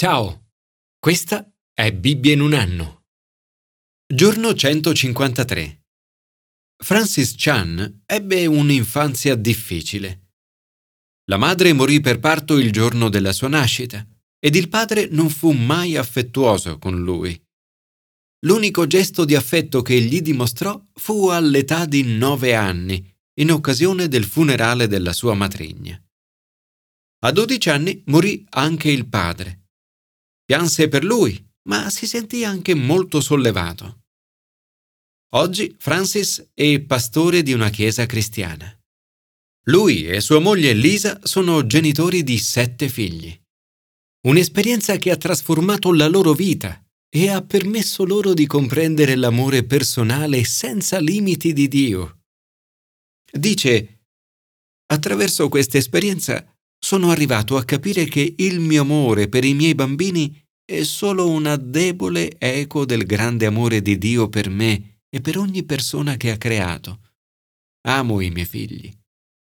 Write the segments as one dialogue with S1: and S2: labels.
S1: Ciao, questa è Bibbia in un anno. Giorno 153. Francis Chan ebbe un'infanzia difficile. La madre morì per parto il giorno della sua nascita ed il padre non fu mai affettuoso con lui. L'unico gesto di affetto che gli dimostrò fu all'età di nove anni, in occasione del funerale della sua matrigna. A dodici anni morì anche il padre Pianse per lui, ma si sentì anche molto sollevato. Oggi Francis è pastore di una chiesa cristiana. Lui e sua moglie Lisa sono genitori di sette figli. Un'esperienza che ha trasformato la loro vita e ha permesso loro di comprendere l'amore personale senza limiti di Dio. Dice, attraverso questa esperienza sono arrivato a capire che il mio amore per i miei bambini è solo una debole eco del grande amore di Dio per me e per ogni persona che ha creato. Amo i miei figli.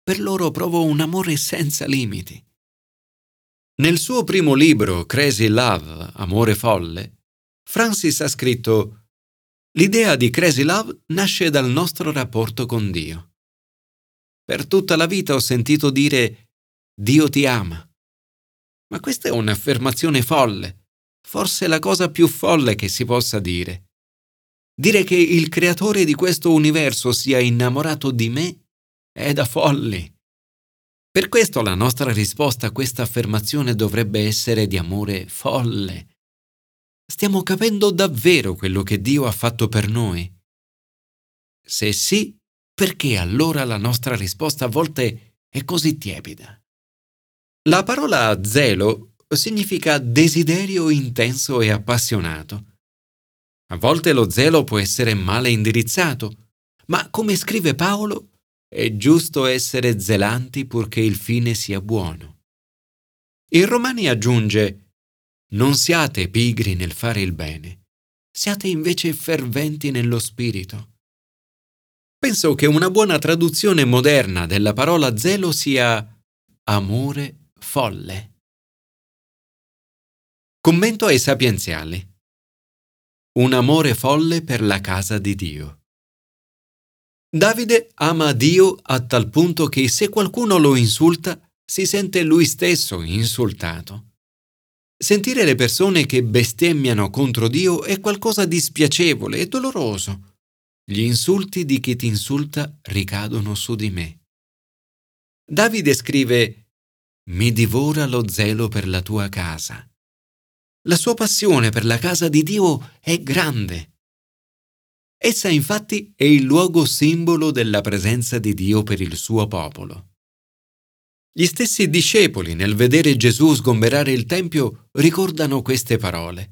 S1: Per loro provo un amore senza limiti. Nel suo primo libro, Crazy Love, Amore folle, Francis ha scritto L'idea di Crazy Love nasce dal nostro rapporto con Dio. Per tutta la vita ho sentito dire Dio ti ama. Ma questa è un'affermazione folle, forse la cosa più folle che si possa dire. Dire che il creatore di questo universo sia innamorato di me è da folli. Per questo la nostra risposta a questa affermazione dovrebbe essere di amore folle. Stiamo capendo davvero quello che Dio ha fatto per noi? Se sì, perché allora la nostra risposta a volte è così tiepida? La parola zelo significa desiderio intenso e appassionato. A volte lo zelo può essere male indirizzato, ma come scrive Paolo, è giusto essere zelanti purché il fine sia buono. In Romani aggiunge, non siate pigri nel fare il bene, siate invece ferventi nello spirito. Penso che una buona traduzione moderna della parola zelo sia amore folle. Commento ai sapienziali. Un amore folle per la casa di Dio. Davide ama Dio a tal punto che se qualcuno lo insulta, si sente lui stesso insultato. Sentire le persone che bestemmiano contro Dio è qualcosa di spiacevole e doloroso. Gli insulti di chi ti insulta ricadono su di me. Davide scrive mi divora lo zelo per la tua casa. La sua passione per la casa di Dio è grande. Essa infatti è il luogo simbolo della presenza di Dio per il suo popolo. Gli stessi discepoli, nel vedere Gesù sgomberare il Tempio, ricordano queste parole.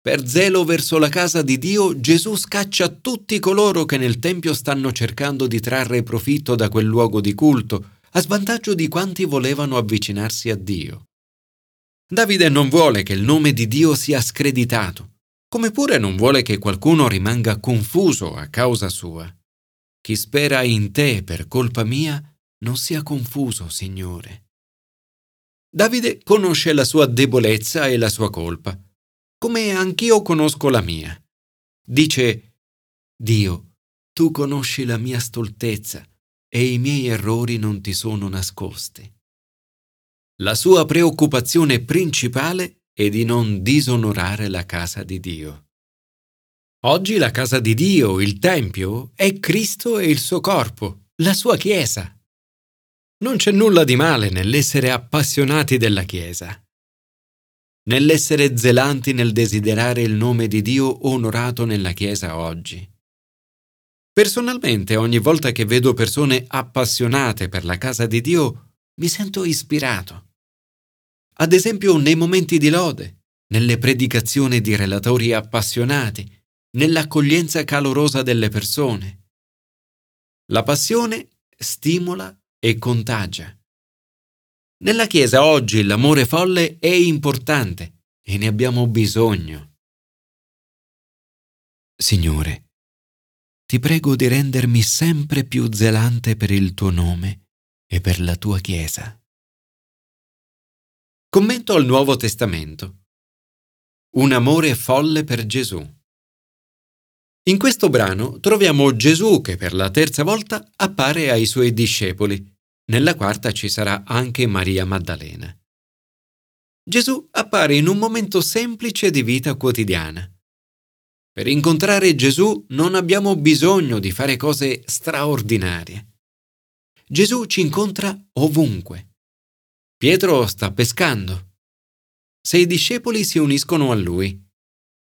S1: Per zelo verso la casa di Dio, Gesù scaccia tutti coloro che nel Tempio stanno cercando di trarre profitto da quel luogo di culto, a svantaggio di quanti volevano avvicinarsi a Dio. Davide non vuole che il nome di Dio sia screditato, come pure non vuole che qualcuno rimanga confuso a causa sua. Chi spera in te per colpa mia non sia confuso, Signore. Davide conosce la sua debolezza e la sua colpa, come anch'io conosco la mia. Dice, Dio, tu conosci la mia stoltezza e i miei errori non ti sono nascosti. La sua preoccupazione principale è di non disonorare la casa di Dio. Oggi la casa di Dio, il Tempio, è Cristo e il suo corpo, la sua Chiesa. Non c'è nulla di male nell'essere appassionati della Chiesa, nell'essere zelanti nel desiderare il nome di Dio onorato nella Chiesa oggi. Personalmente, ogni volta che vedo persone appassionate per la casa di Dio, mi sento ispirato. Ad esempio nei momenti di lode, nelle predicazioni di relatori appassionati, nell'accoglienza calorosa delle persone. La passione stimola e contagia. Nella Chiesa oggi l'amore folle è importante e ne abbiamo bisogno. Signore, ti prego di rendermi sempre più zelante per il tuo nome e per la tua Chiesa. Commento al Nuovo Testamento. Un amore folle per Gesù. In questo brano troviamo Gesù che per la terza volta appare ai suoi discepoli. Nella quarta ci sarà anche Maria Maddalena. Gesù appare in un momento semplice di vita quotidiana. Per incontrare Gesù non abbiamo bisogno di fare cose straordinarie. Gesù ci incontra ovunque. Pietro sta pescando. Sei discepoli si uniscono a lui.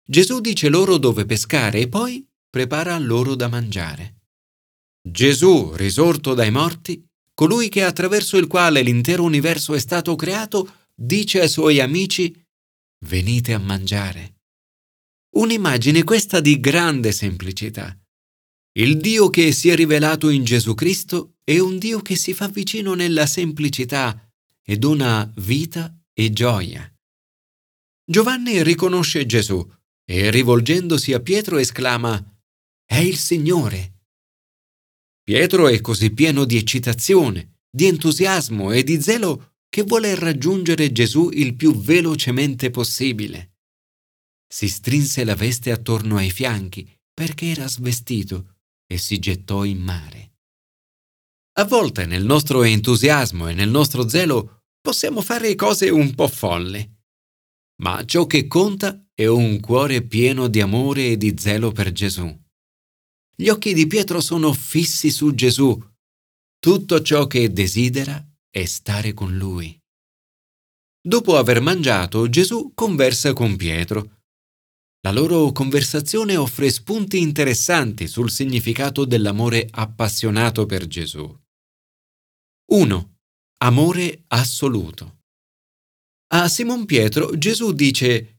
S1: Gesù dice loro dove pescare e poi prepara loro da mangiare. Gesù, risorto dai morti, colui che attraverso il quale l'intero universo è stato creato, dice ai suoi amici venite a mangiare. Un'immagine questa di grande semplicità. Il Dio che si è rivelato in Gesù Cristo è un Dio che si fa vicino nella semplicità e dona vita e gioia. Giovanni riconosce Gesù e rivolgendosi a Pietro esclama È il Signore. Pietro è così pieno di eccitazione, di entusiasmo e di zelo che vuole raggiungere Gesù il più velocemente possibile. Si strinse la veste attorno ai fianchi perché era svestito e si gettò in mare. A volte nel nostro entusiasmo e nel nostro zelo possiamo fare cose un po' folli. Ma ciò che conta è un cuore pieno di amore e di zelo per Gesù. Gli occhi di Pietro sono fissi su Gesù. Tutto ciò che desidera è stare con lui. Dopo aver mangiato, Gesù conversa con Pietro. La loro conversazione offre spunti interessanti sul significato dell'amore appassionato per Gesù. 1. Amore assoluto. A Simon Pietro Gesù dice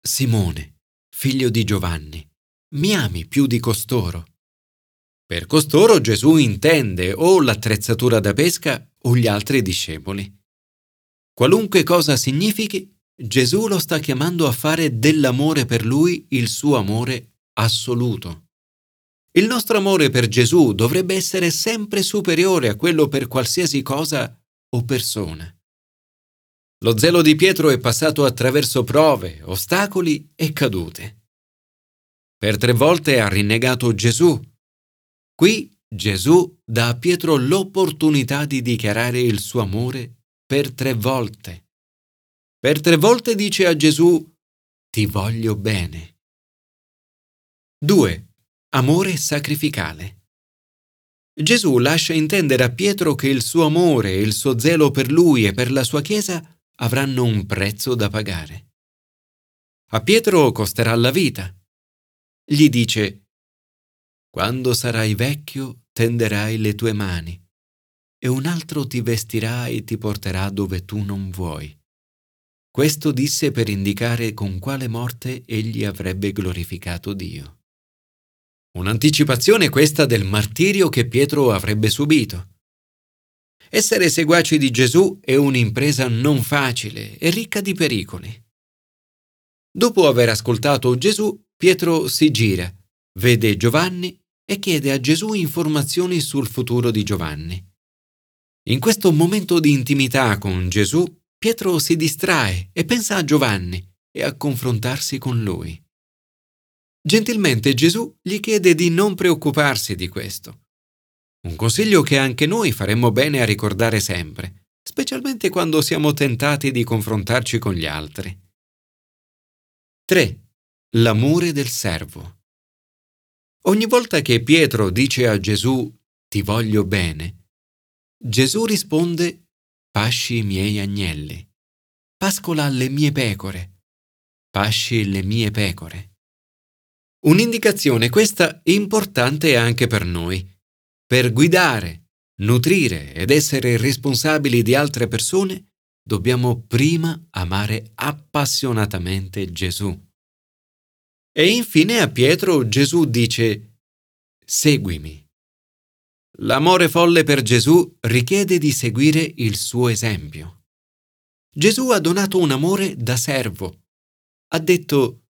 S1: Simone, figlio di Giovanni, mi ami più di costoro? Per costoro Gesù intende o l'attrezzatura da pesca o gli altri discepoli. Qualunque cosa significhi, Gesù lo sta chiamando a fare dell'amore per lui il suo amore assoluto. Il nostro amore per Gesù dovrebbe essere sempre superiore a quello per qualsiasi cosa o persona. Lo zelo di Pietro è passato attraverso prove, ostacoli e cadute. Per tre volte ha rinnegato Gesù. Qui Gesù dà a Pietro l'opportunità di dichiarare il suo amore per tre volte. Per tre volte dice a Gesù, ti voglio bene. 2. Amore sacrificale. Gesù lascia intendere a Pietro che il suo amore e il suo zelo per lui e per la sua Chiesa avranno un prezzo da pagare. A Pietro costerà la vita. Gli dice, Quando sarai vecchio tenderai le tue mani e un altro ti vestirà e ti porterà dove tu non vuoi. Questo disse per indicare con quale morte egli avrebbe glorificato Dio. Un'anticipazione questa del martirio che Pietro avrebbe subito. Essere seguaci di Gesù è un'impresa non facile e ricca di pericoli. Dopo aver ascoltato Gesù, Pietro si gira, vede Giovanni e chiede a Gesù informazioni sul futuro di Giovanni. In questo momento di intimità con Gesù, Pietro si distrae e pensa a Giovanni e a confrontarsi con lui. Gentilmente Gesù gli chiede di non preoccuparsi di questo. Un consiglio che anche noi faremmo bene a ricordare sempre, specialmente quando siamo tentati di confrontarci con gli altri. 3. L'amore del servo. Ogni volta che Pietro dice a Gesù ti voglio bene, Gesù risponde pasci i miei agnelli, pascola le mie pecore, pasci le mie pecore. Un'indicazione questa importante anche per noi. Per guidare, nutrire ed essere responsabili di altre persone, dobbiamo prima amare appassionatamente Gesù. E infine a Pietro Gesù dice, Seguimi. L'amore folle per Gesù richiede di seguire il suo esempio. Gesù ha donato un amore da servo. Ha detto,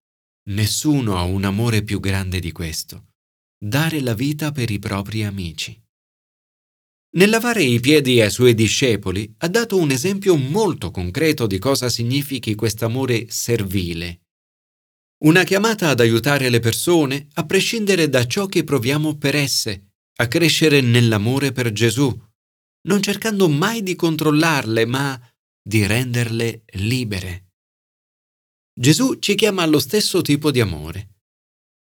S1: Nessuno ha un amore più grande di questo, dare la vita per i propri amici. Nel lavare i piedi ai suoi discepoli ha dato un esempio molto concreto di cosa significhi quest'amore servile. Una chiamata ad aiutare le persone a prescindere da ciò che proviamo per esse, a crescere nell'amore per Gesù, non cercando mai di controllarle, ma di renderle libere. Gesù ci chiama allo stesso tipo di amore,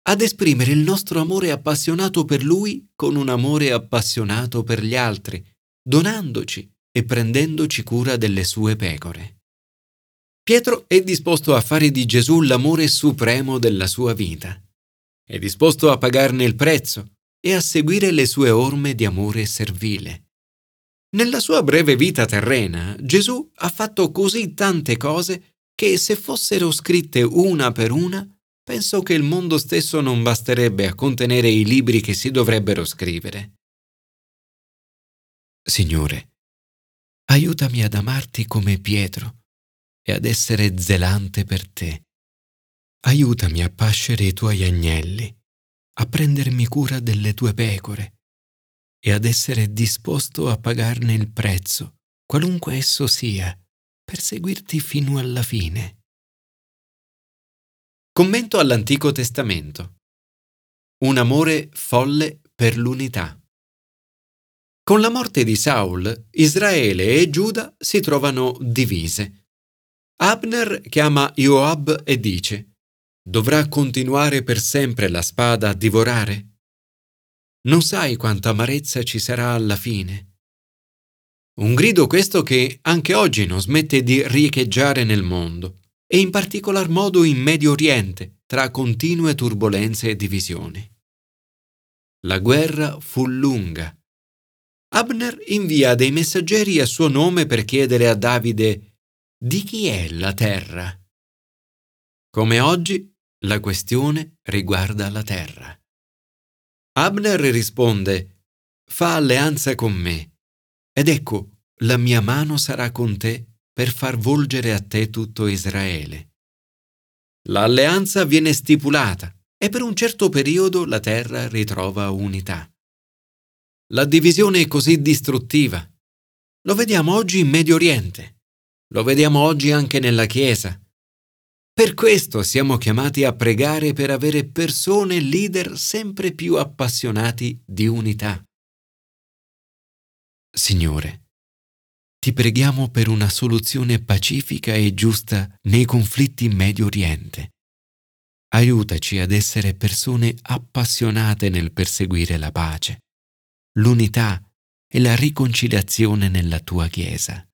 S1: ad esprimere il nostro amore appassionato per Lui con un amore appassionato per gli altri, donandoci e prendendoci cura delle sue pecore. Pietro è disposto a fare di Gesù l'amore supremo della sua vita. È disposto a pagarne il prezzo e a seguire le sue orme di amore servile. Nella sua breve vita terrena, Gesù ha fatto così tante cose che se fossero scritte una per una, penso che il mondo stesso non basterebbe a contenere i libri che si dovrebbero scrivere. Signore, aiutami ad amarti come Pietro e ad essere zelante per te. Aiutami a pascere i tuoi agnelli, a prendermi cura delle tue pecore e ad essere disposto a pagarne il prezzo, qualunque esso sia per seguirti fino alla fine. Commento all'Antico Testamento. Un amore folle per l'unità. Con la morte di Saul, Israele e Giuda si trovano divise. Abner chiama Joab e dice, Dovrà continuare per sempre la spada a divorare? Non sai quanta amarezza ci sarà alla fine. Un grido questo che anche oggi non smette di riecheggiare nel mondo e in particolar modo in Medio Oriente tra continue turbulenze e divisioni. La guerra fu lunga. Abner invia dei messaggeri a suo nome per chiedere a Davide di chi è la terra. Come oggi, la questione riguarda la terra. Abner risponde, fa alleanza con me ed ecco, la mia mano sarà con te per far volgere a te tutto Israele. L'alleanza viene stipulata e per un certo periodo la terra ritrova unità. La divisione è così distruttiva. Lo vediamo oggi in Medio Oriente. Lo vediamo oggi anche nella Chiesa. Per questo siamo chiamati a pregare per avere persone leader sempre più appassionati di unità. Signore, ti preghiamo per una soluzione pacifica e giusta nei conflitti in Medio Oriente. Aiutaci ad essere persone appassionate nel perseguire la pace, l'unità e la riconciliazione nella tua Chiesa.